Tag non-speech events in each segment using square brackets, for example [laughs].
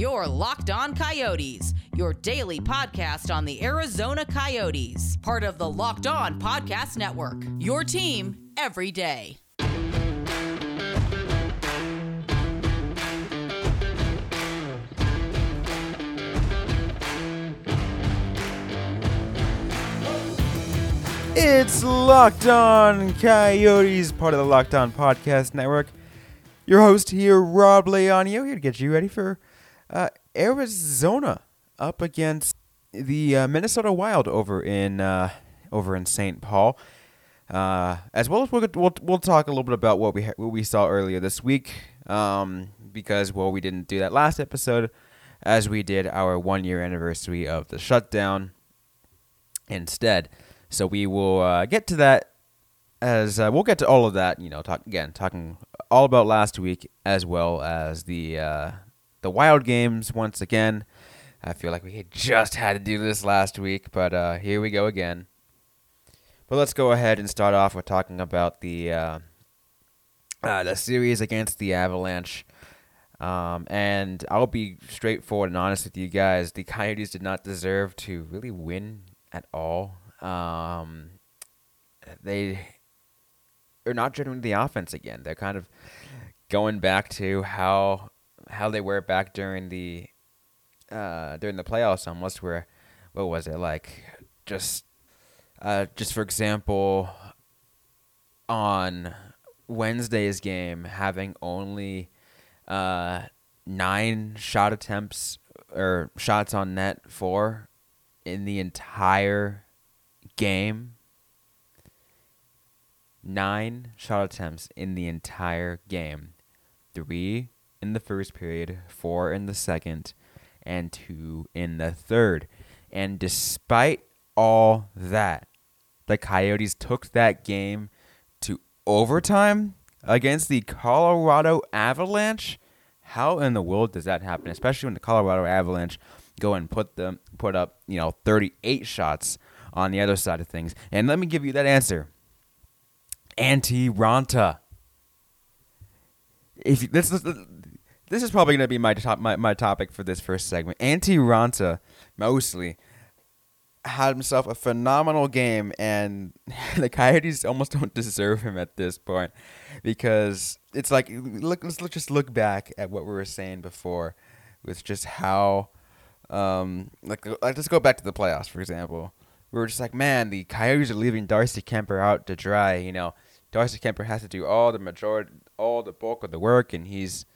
Your Locked On Coyotes, your daily podcast on the Arizona Coyotes, part of the Locked On Podcast Network. Your team every day. It's Locked On Coyotes, part of the Locked On Podcast Network. Your host here, Rob Leonio, here to get you ready for uh, Arizona up against the uh, Minnesota Wild over in uh, over in St. Paul. Uh, as well as we'll, we'll we'll talk a little bit about what we ha- what we saw earlier this week, um, because well we didn't do that last episode, as we did our one year anniversary of the shutdown instead. So we will uh, get to that as uh, we'll get to all of that. You know, talk again, talking all about last week as well as the the wild games once again. I feel like we just had to do this last week, but uh, here we go again. But let's go ahead and start off with talking about the uh, uh, the series against the Avalanche. Um, and I'll be straightforward and honest with you guys. The Coyotes did not deserve to really win at all. Um, they are not generating the offense again. They're kind of going back to how how they were back during the uh, during the playoffs almost where what was it like just uh, just for example on Wednesday's game having only uh, nine shot attempts or shots on net for in the entire game. Nine shot attempts in the entire game. Three in the first period, four in the second, and two in the third. And despite all that, the Coyotes took that game to overtime against the Colorado Avalanche. How in the world does that happen? Especially when the Colorado Avalanche go and put them put up, you know, 38 shots on the other side of things. And let me give you that answer. Antti Raanta. If you, this, this this is probably going to be my top my, my topic for this first segment. Antti Raanta mostly had himself a phenomenal game, and [laughs] the Coyotes almost [laughs] don't deserve him at this point because it's like look let's just look back at what we were saying before with just how um like like let's go back to the playoffs for example. We were just like, man, the Coyotes are leaving Darcy Kuemper out to dry. You know, Darcy Kuemper has to do all the majority, all the bulk of the work, and he's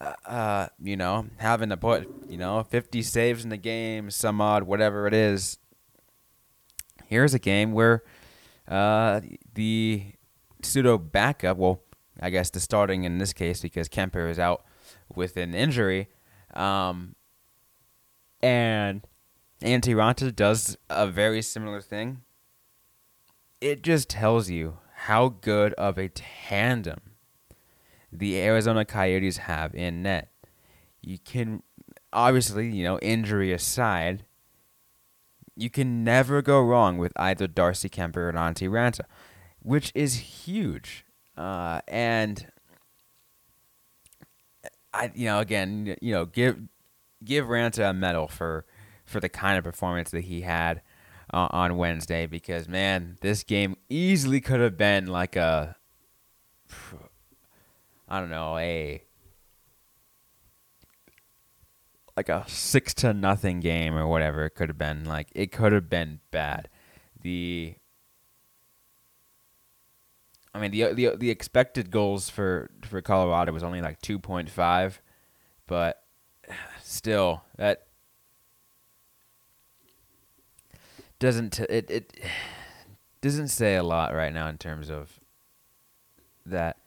uh, uh, you know, having to put, you know, 50 saves in the game, some odd, whatever it is. Here's a game where uh, the pseudo backup, well, I guess the starting in this case because Kuemper is out with an injury, um, and Antti Raanta does a very similar thing. It just tells you how good of a tandem the Arizona Coyotes have in net. You can obviously, you know, injury aside, you can never go wrong with either Darcy Kuemper or Antti Raanta, which is huge. Uh, and I, you know, again, you know, give give Raanta a medal for for the kind of performance that he had uh, on Wednesday because man, this game easily could have been like a I don't know, a like a six to nothing game or whatever it could have been. Like it could have been bad. The I mean the the the expected goals for for Colorado was only like two point five, but still that doesn't it it doesn't say a lot right now in terms of that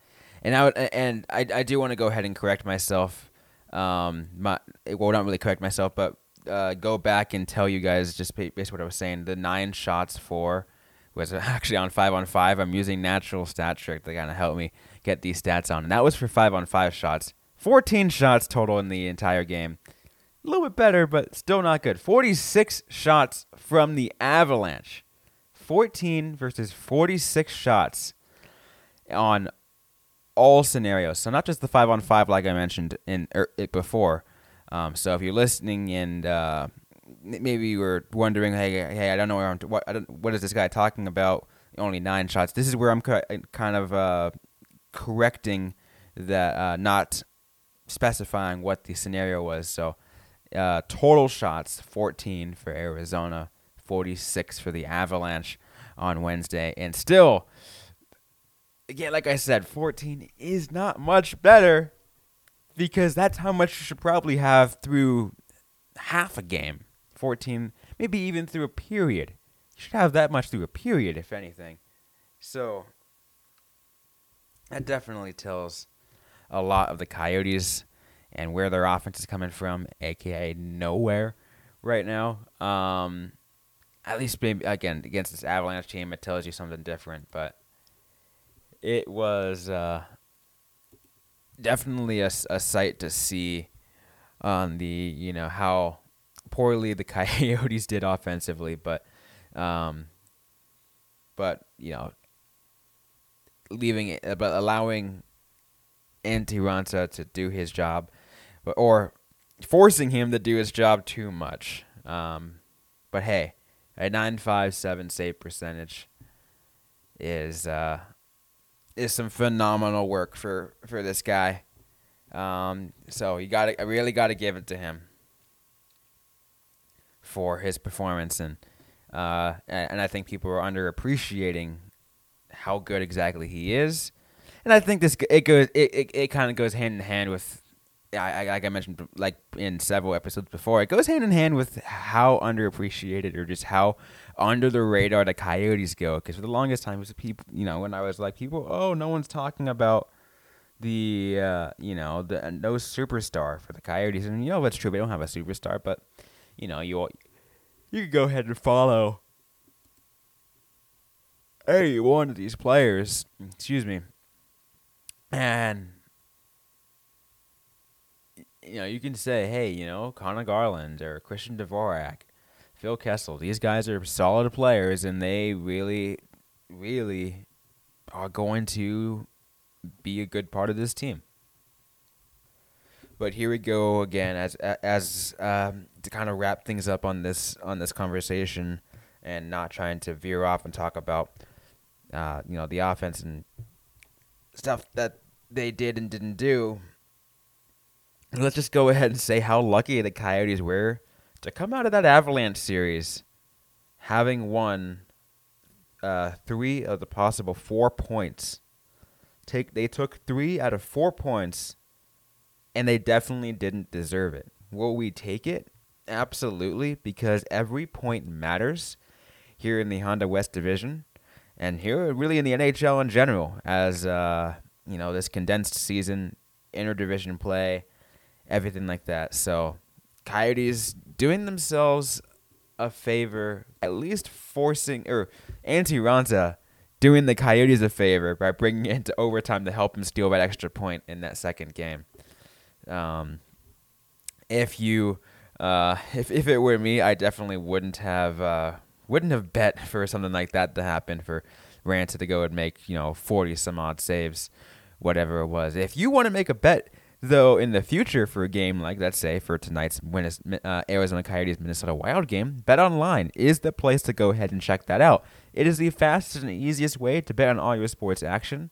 and I would, and I, I do want to go ahead and correct myself. Um, my well, not really correct myself, but uh, go back and tell you guys just basically what I was saying. The nine shots for was [laughs] actually on five on five. I'm using natural stat trick to kind of help me get these stats on, and that was for five on five shots. 14 shots total in the entire game. A little bit better, but still not good. 46 shots from the Avalanche. 14 versus 46 shots on all scenarios. So not just the five on five like I mentioned in er, it before, Um, so if you're listening and uh, maybe you were wondering, hey, hey, I don't know where I'm. T- what what is this guy talking about? Only nine shots. This is where I'm kind of uh, correcting that, uh, not specifying what the scenario was. So uh, total shots 14 for Arizona, 46 for the Avalanche on Wednesday, and still, again, like I said, 14 is not much better because that's how much you should probably have through half a game. 14, maybe even through a period. You should have that much through a period, if anything. So, that definitely tells a lot of the Coyotes and where their offense is coming from, aka nowhere right now. Um, at least maybe again against this Avalanche team, it tells you something different. But it was uh, definitely a, a sight to see on the you know how poorly the [laughs] Coyotes did offensively, but um, but you know leaving it, but allowing Antti Raanta to do his job, or forcing him to do his job too much. Um, but hey, a nine five seven save percentage is uh, is some phenomenal work for for this guy. Um, so you got I really got to give it to him for his performance and uh, and I think people are underappreciating how good exactly he is. And I think this it goes it, it, it kind of goes hand in hand with I, like I mentioned like in several episodes before, it goes hand in hand with how underappreciated or just how under the radar the Coyotes go. Because for the longest time, it was people, you know, when I was like, people, oh, no one's talking about the, uh, you know, the no superstar for the Coyotes, and you know that's true. They don't have a superstar, but you know, you you go ahead and follow any one of these players. Excuse me, and you know, you can say, hey, you know, Conor Garland or Christian Dvorak, Phil Kessel, these guys are solid players and they really, really are going to be a good part of this team. But here we go again as as um, to kind of wrap things up on this on this conversation and not trying to veer off and talk about uh, you know the offense and stuff that they did and didn't do let's just go ahead and say how lucky the Coyotes were to come out of that Avalanche series having won uh, three of the possible four points. Take they took three out of four points, and they definitely didn't deserve it. Will we take it? Absolutely, because every point matters here in the Honda West Division, and here really in the NHL in general. As uh, you know, this condensed season, interdivision play everything like that. So, Coyotes doing themselves a favor, at least forcing or Antti Raanta doing the Coyotes a favor by bringing it into overtime to help him steal that extra point in that second game. Um, if you, uh, if if it were me, I definitely wouldn't have uh, wouldn't have bet [laughs] for something like that to happen for Raanta to go and make you know forty some odd saves, whatever it was. If you want to make a bet Though in the future, for a game like let's say for tonight's uh, Arizona Coyotes Minnesota Wild game, Bet Online is the place to go ahead and check that out. It is the fastest and easiest way to bet on all your sports action.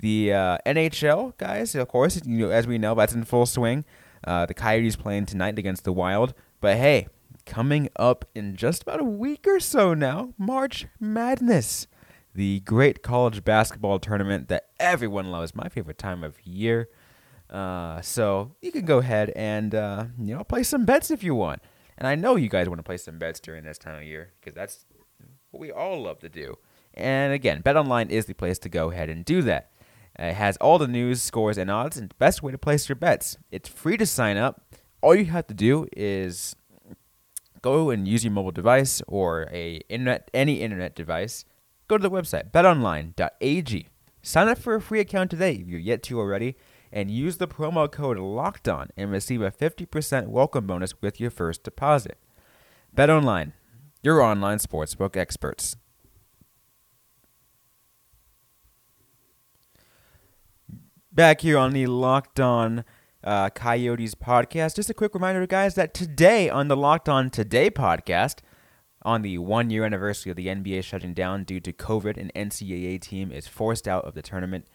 The uh, NHL guys, of course, you know, as we know, that's in full swing. Uh, the Coyotes playing tonight against the Wild, but hey, coming up in just about a week or so now, March Madness, the great college basketball tournament that everyone loves, my favorite time of year. Uh, so you can go ahead and uh, you know play some bets if you want. And I know you guys want to play some bets during this time of year because that's what we all love to do. And again, BetOnline is the place to go ahead and do that. It has all the news, scores, and odds, and the best way to place your bets. It's free to sign up. All you have to do is go and use your mobile device or a internet any internet device. Go to the website betonline.ag. Sign up for a free account today if you're yet to already and use the promo code Locked On and receive a 50% welcome bonus with your first deposit. Bet online, your online sportsbook experts. Back here on the Locked On uh, Coyotes podcast. Just a quick reminder, guys, that today on the Locked On Today podcast, on the one year anniversary of the NBA shutting down due to COVID, an NCAA team is forced out of the tournament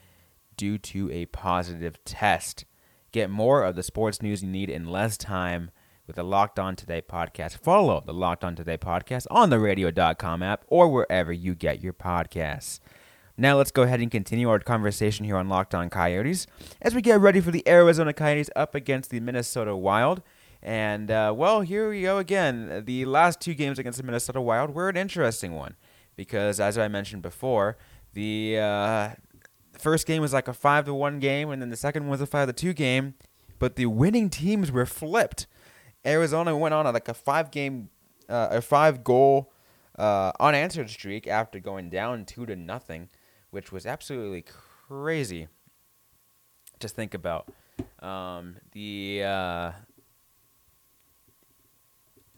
due to a positive test. Get more of the sports news you need in less time with the Locked On Today podcast. Follow the Locked On Today podcast on the radio.com app or wherever you get your podcasts. Now let's go ahead and continue our conversation here on Locked On Coyotes as we get ready for the Arizona Coyotes up against the Minnesota Wild. And, uh, well, here we go again. The last two games against the Minnesota Wild were an interesting one because, as I mentioned before, the uh, first game was like a 5 to 1 game, and then the second one was a 5 to 2 game, but the winning teams were flipped. Arizona went on a, like a five game, uh, a five goal uh, unanswered streak after going down two to nothing which was absolutely crazy to think about. Um, the uh,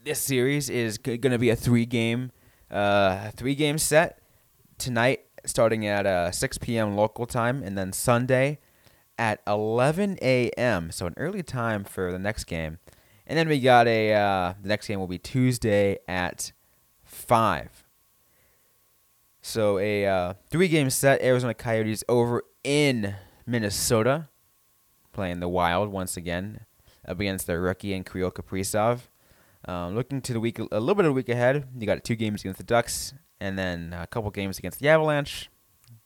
this series is going to be a three game uh, three game set tonight, starting at uh, 6 p.m. local time, and then Sunday at 11 a.m. So an early time for the next game, and then we got a uh, the next game will be Tuesday at five. So a uh, three-game set: Arizona Coyotes over in Minnesota, playing the Wild once again up against their rookie and Kirill Kaprizov. Um, looking to the week, a little bit of a week ahead, you got two games against the Ducks, and then a couple games against the Avalanche,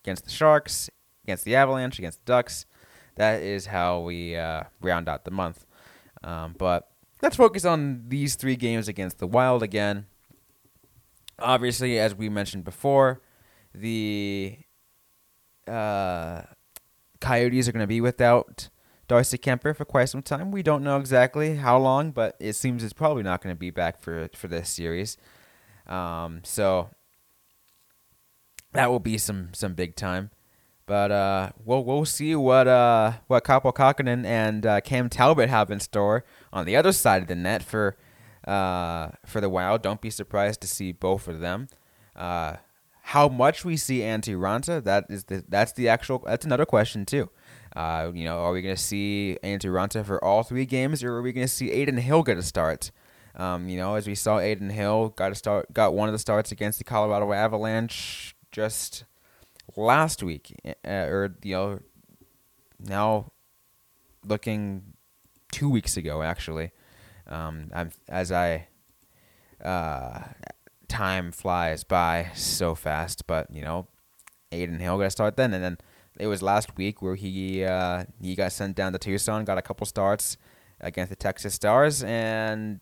against the Sharks, against the Avalanche, against the Ducks. That is how we uh, round out the month. Um, but let's focus on these three games against the Wild again. Obviously, as we mentioned before, the uh, Coyotes are going to be without Darcy Kuemper for quite some time. We don't know exactly how long, but it seems it's probably not going to be back for for this series. Um, so that will be some some big time. But uh, we'll we'll see what uh what Kaapo Kähkönen and uh, Cam Talbot have in store on the other side of the net for uh for the Wild. Don't be surprised to see both of them. Uh, how much we see Antti Raanta, that is the that's the actual that's another question too. Uh, you know, are we going to see Antti Raanta for all three games, or are we going to see Adin Hill get a start? Um, you know, as we saw, Adin Hill got a start, got one of the starts against the Colorado Avalanche just last week, uh, or you know, now looking two weeks ago actually. Um, I'm as I uh, time flies by so fast. But you know, Adin Hill got to start then, and then it was last week where he uh, he got sent down to Tucson, got a couple starts against the Texas Stars, and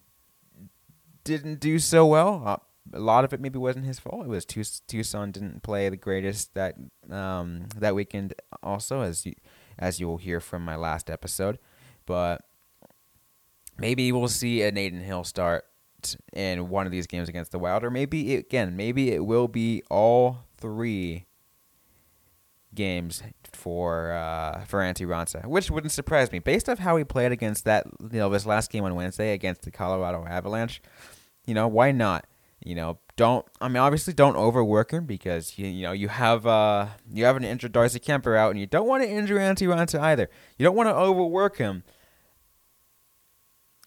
didn't do so well. A lot of it maybe wasn't his fault. It was Tucson didn't play the greatest that um, that weekend. Also, as you as you will hear from my last episode, but maybe we'll see an Adin Hill start in one of these games against the Wild, or maybe it, again, maybe it will be all three games for uh, for Antti Raanta, which wouldn't surprise me based off how he played against that you know this last game on Wednesday against the Colorado Avalanche. You know why not? You know don't I mean obviously don't overwork him because you you know you have uh you have an injured Darcy Kuemper out and you don't want to injure Antti Raanta either. You don't want to overwork him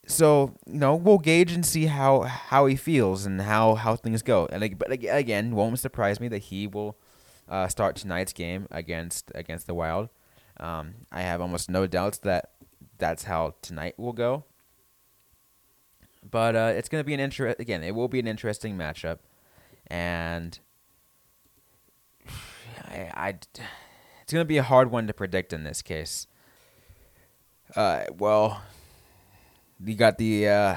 so you know we'll gauge and see how how he feels and how how things go. And like, but again, won't surprise me that he will uh, start tonight's game against against the Wild. Um, I have almost no doubts that that's how tonight will go. But uh, it's going to be an interest again. It will be an interesting matchup, and [sighs] I, I it's going to be a hard one to predict in this case. Uh, well, you got the uh,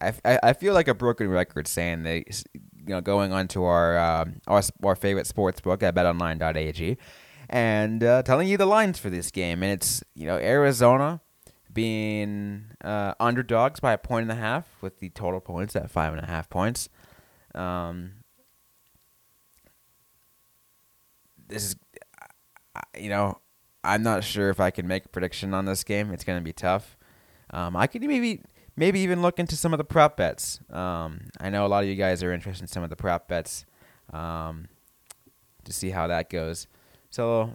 I, I feel like a broken record saying that you know going onto our um, our our favorite sports book at betonline.ag and uh, telling you the lines for this game and it's you know Arizona being uh, underdogs by a point and a half with the total points at five and a half points. Um, this is you know I'm not sure if I can make a prediction on this game. It's going to be tough. Um, I could maybe maybe even look into some of the prop bets. Um, I know a lot of you guys are interested in some of the prop bets um, to see how that goes. So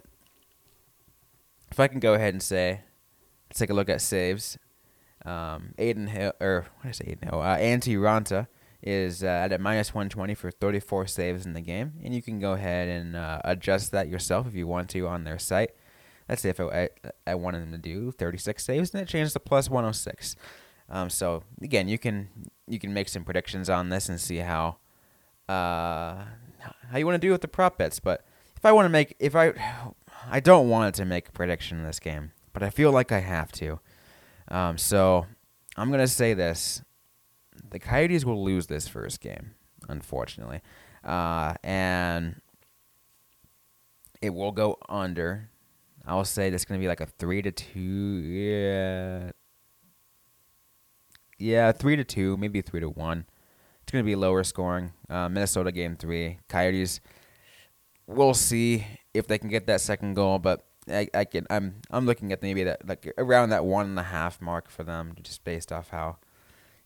if I can go ahead and say let's take a look at saves. Um, Adin Hill, or what did I say? Adin Hill. Uh, Antti Raanta is uh, at a minus 120 for 34 saves in the game, and you can go ahead and uh, adjust that yourself if you want to on their site. Let's say if I, I, wanted them to do 36 saves, and it changes to plus 106. Um, so again, you can you can make some predictions on this and see how uh, how you want to do with the prop bets. But if I want to make if I I don't want to make a prediction in this game, but I feel like I have to. Um, so I'm gonna say this: the Coyotes will lose this first game, unfortunately, uh, and it will go under I'll say that's gonna be like a three to two. Yeah, yeah, three to two, maybe three to one. It's gonna be lower scoring. Uh, Minnesota game three. Coyotes. We'll see if they can get that second goal, but I, I can. I'm I'm looking at maybe that like around that one and a half mark for them, just based off how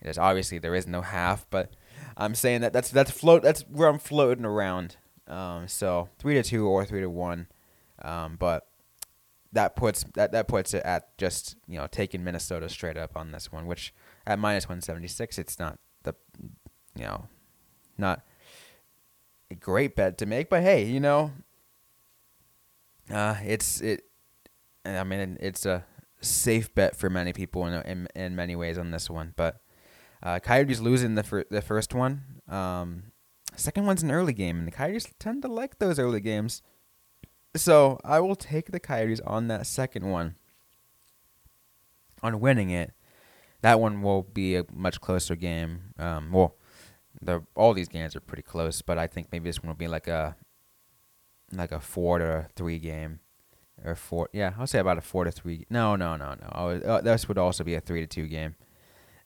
it is. Obviously, there is no half, but I'm saying that that's that's float. That's where I'm floating around. Um, so three to two or three to one. Um, but that puts that that puts it at just you know taking Minnesota straight up on this one, which at minus one seventy six, it's not the you know not a great bet to make, but hey, you know, uh, it's it. I mean, it's a safe bet for many people in in, in many ways on this one, but uh, Coyotes losing the fir- the first one. Um, second one's an early game, and the Coyotes tend to like those early games. So I will take the Coyotes on that second one. On winning it, that one will be a much closer game. Um, well, the all these games are pretty close, but I think maybe this one will be like a like a four to three game, or four. Yeah, I'll say about a four to three. No, no, no, no. Oh, uh, this would also be a three to two game.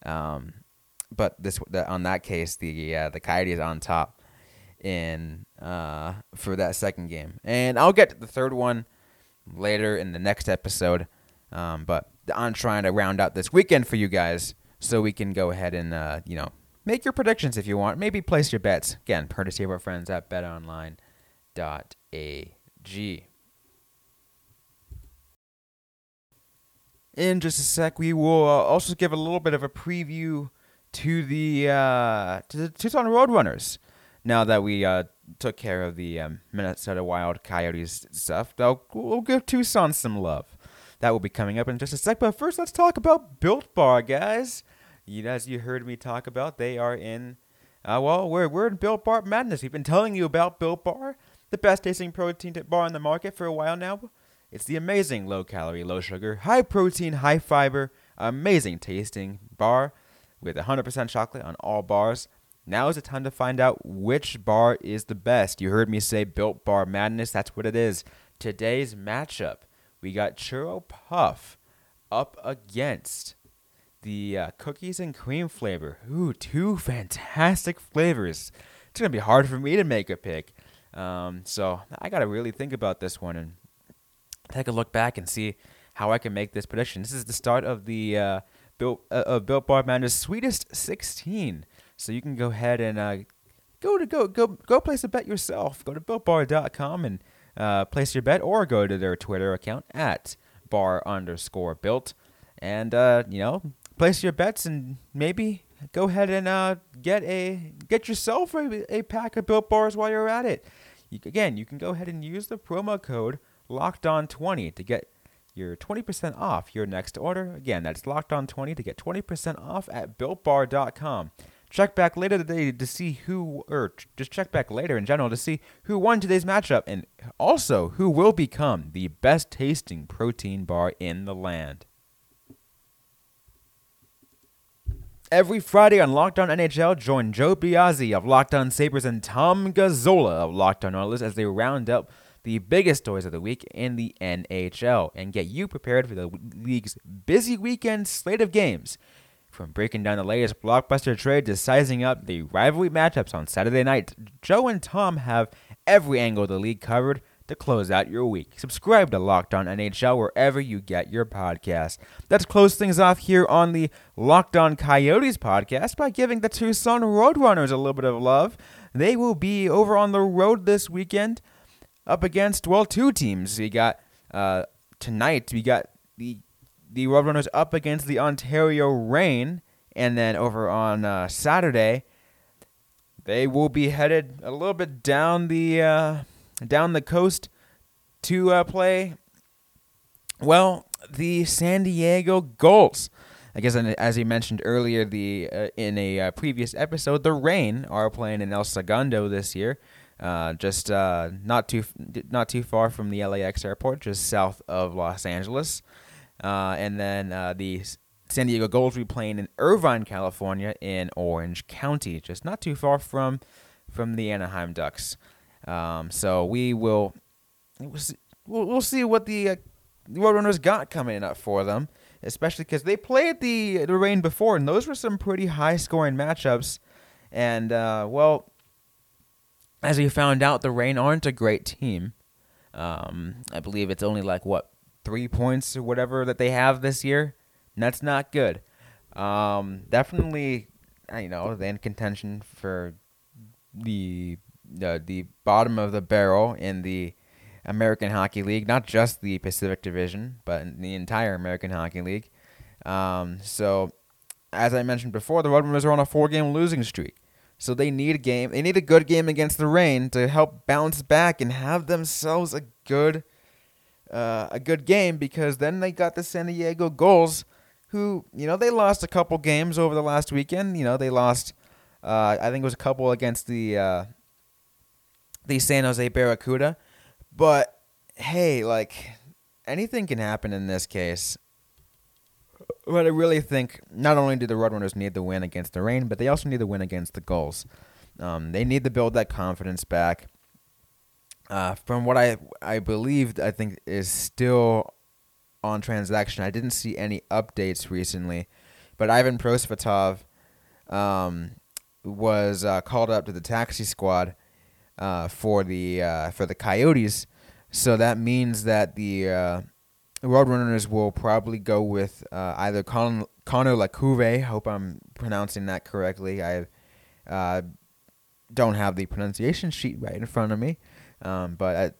Um, but this the, on that case, the uh, the Coyotes on top in uh, for that second game. And I'll get to the third one later in the next episode. Um, but I'm trying to round out this weekend for you guys so we can go ahead and uh, you know make your predictions if you want. Maybe place your bets again, courtesy of our friends at BetOnline.ag. In just a sec, we will uh, also give a little bit of a preview to the uh, to the Tucson Roadrunners now that we uh, took care of the um, Minnesota Wild Coyotes stuff, we'll give Tucson some love. That will be coming up in just a sec. But first, let's talk about Built Bar, guys. You, as you heard me talk about, they are in. Uh, well, we're we're in Built Bar madness. We've been telling you about Built Bar, the best tasting protein bar on the market for a while now. It's the amazing low calorie, low sugar, high protein, high fiber, amazing tasting bar with 100% chocolate on all bars. Now is the time to find out which bar is the best. You heard me say Built Bar Madness. That's what it is. Today's matchup, we got Churro Puff up against the uh, cookies and cream flavor. Ooh, two fantastic flavors. It's gonna be hard for me to make a pick. Um, so I gotta really think about this one and take a look back and see how I can make this prediction. This is the start of the uh, Built uh, of Madness Sweetest 16. So you can go ahead and uh, go to go go go place a bet yourself. Go to builtbar.com and uh, place your bet, or go to their Twitter account at bar underscore built, and uh, you know place your bets and maybe go ahead and uh, get a get yourself a, a pack of built bars while you're at it. You, again, you can go ahead and use the promo code locked on 20 to get your 20% off your next order. Again, that's locked on 20 to get 20% off at builtbar.com. Check back later today to see who, or just check back later in general to see who won today's matchup and also who will become the best tasting protein bar in the land. Every Friday on Locked On NHL, join Joe Biazzi of Locked On Sabres and Tom Gazzola of Locked On Oilers as they round up the biggest stories of the week in the NHL and get you prepared for the league's busy weekend slate of games. From breaking down the latest blockbuster trade to sizing up the rivalry matchups on Saturday night, Joe and Tom have every angle of the league covered to close out your week. Subscribe to Locked On NHL wherever you get your podcast. Let's close things off here on the Locked On Coyotes podcast by giving the Tucson Roadrunners a little bit of love. They will be over on the road this weekend up against, well, two teams. We got uh, tonight, we got the the Roadrunners up against the Ontario Reign, and then over on uh, Saturday, they will be headed a little bit down the uh, down the coast to uh, play. Well, the San Diego Gulls. I guess as you mentioned earlier, the uh, in a uh, previous episode, the Reign are playing in El Segundo this year, uh, just uh, not too not too far from the LAX airport, just south of Los Angeles, uh, and then uh, the San Diego Gulls will be playing in Irvine, California, in Orange County, just not too far from from the Anaheim Ducks. Um, so we will we'll see, we'll, see what the, uh, Roadrunners got coming up for them, especially because they played the the Reign before, and those were some pretty high scoring matchups. And uh, well, as we found out, the Reign aren't a great team. Um, I believe it's only like what three points or whatever that they have this year. And That's not good. Um, definitely, you know, in contention for the uh, the bottom of the barrel in the American Hockey League, not just the Pacific Division, but the entire American Hockey League. Um, so, as I mentioned before, the Roadrunners are on a four-game losing streak. So they need a game. They need a good game against the Reign to help bounce back and have themselves a good, uh, a good game because then they got the San Diego Gulls, who you know they lost a couple games over the last weekend. You know they lost, uh, I think it was a couple against the uh, the San Jose Barracuda, but hey, like anything can happen in this case. But I really think not only do the Roadrunners need the win against the Reign, but they also need the win against the Gulls. Um, they need to build that confidence back. Uh, from what I I believe, I think is still on transaction. I didn't see any updates recently, but Ivan Prosvetov um, was uh, called up to the taxi squad uh, for the uh, for the Coyotes. So that means that the uh, Roadrunners will probably go with uh, either Con- Connor LaCouvee. I Hope I'm pronouncing that correctly. I uh, don't have the pronunciation sheet right in front of me, um, but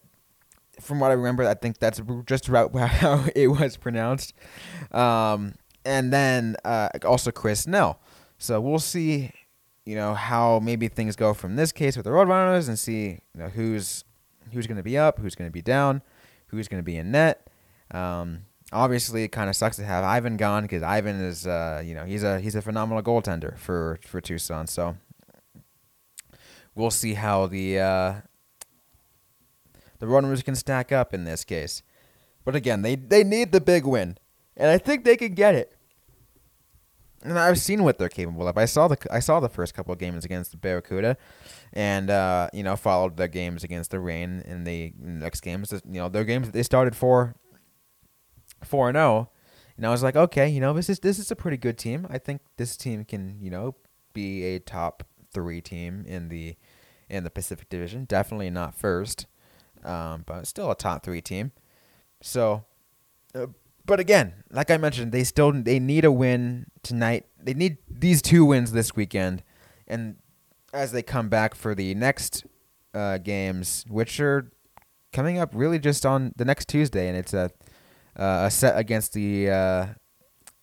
from what I remember, I think that's just about [laughs] how it was pronounced. Um, and then uh, also Chris Nell. So we'll see, you know, how maybe things go from this case with the Roadrunners and see, you know, who's who's going to be up, who's going to be down, who's going to be in net. Um, obviously, it kind of sucks to have Ivan gone because Ivan is, uh, you know, he's a he's a phenomenal goaltender for for Tucson. So we'll see how the uh, the runners can stack up in this case. But again, they, they need the big win. And I think they can get it. And I've seen what they're capable of. I saw the I saw the first couple of games against the Barracuda, and uh, you know followed their games against the Reign in the next games. You know their games they started four four and zero, oh. and I was like, okay, you know this is this is a pretty good team. I think this team can you know be a top three team in the in the Pacific Division. Definitely not first um, but still a top three team. So, uh, but again, like I mentioned, they still they need a win tonight. They need these two wins this weekend, and as they come back for the next uh, games, which are coming up really just on the next Tuesday, and it's a uh, a set against the uh,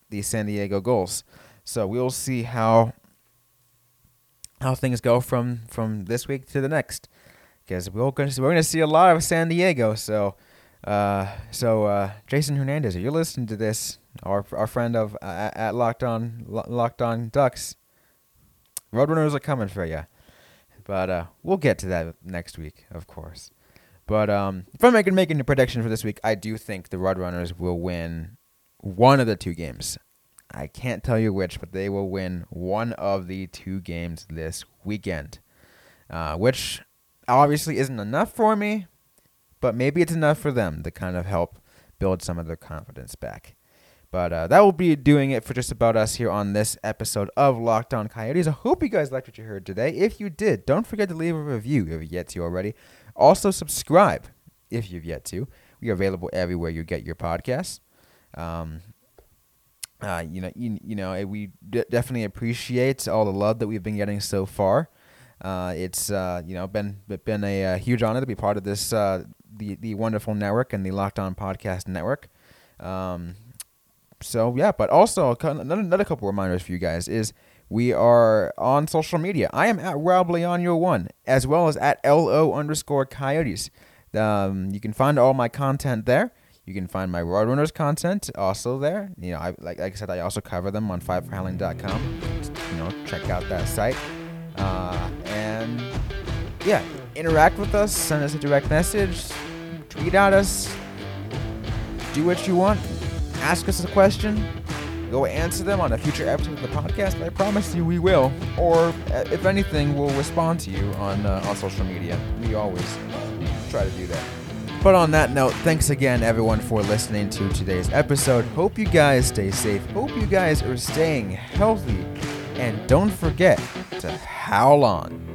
the San Diego Gulls. So we'll see how how things go from from this week to the next because we're going to we're going to see a lot of San Diego. So, uh, so uh, Jason Hernandez, if you're listening to this, our our friend of uh, at Locked On Locked On Ducks, Roadrunners are coming for you. But uh, we'll get to that next week, of course. But um, if I'm making making a prediction for this week, I do think the Roadrunners will win one of the two games. I can't tell you which, but they will win one of the two games this weekend. Uh, which obviously isn't enough for me, but maybe it's enough for them to kind of help build some of their confidence back. But uh, that will be doing it for just about us here on this episode of Locked On Coyotes. I hope you guys liked what you heard today. If you did, don't forget to leave a review if you've yet to already. Also, subscribe if you've yet to. We are available everywhere you get your podcasts. Um, uh, you know, you, you know, we d- definitely appreciate all the love that we've been getting so far. Uh, it's uh, you know been been a, a, uh, huge honor to be part of this uh, the the wonderful network and the Locked On Podcast Network. Um, so yeah, but also another, another couple reminders for you guys is we are on social media. I am at Rob Leonio one as well as at lo underscore Coyotes. Um, you can find all my content there. You can find my Roadrunners content also there. You know, I, like, like I said, I also cover them on fiveforhowling.com. You know, check out that site. Uh, and yeah, interact with us. Send us a direct message. Tweet at us. Do what you want. Ask us a question. Go answer them on a future episode of the podcast. I promise you we will. Or uh, if anything, we'll respond to you on uh, on social media. We always try to do that. But on that note, thanks again, everyone, for listening to today's episode. Hope you guys stay safe. Hope you guys are staying healthy. And don't forget to howl on.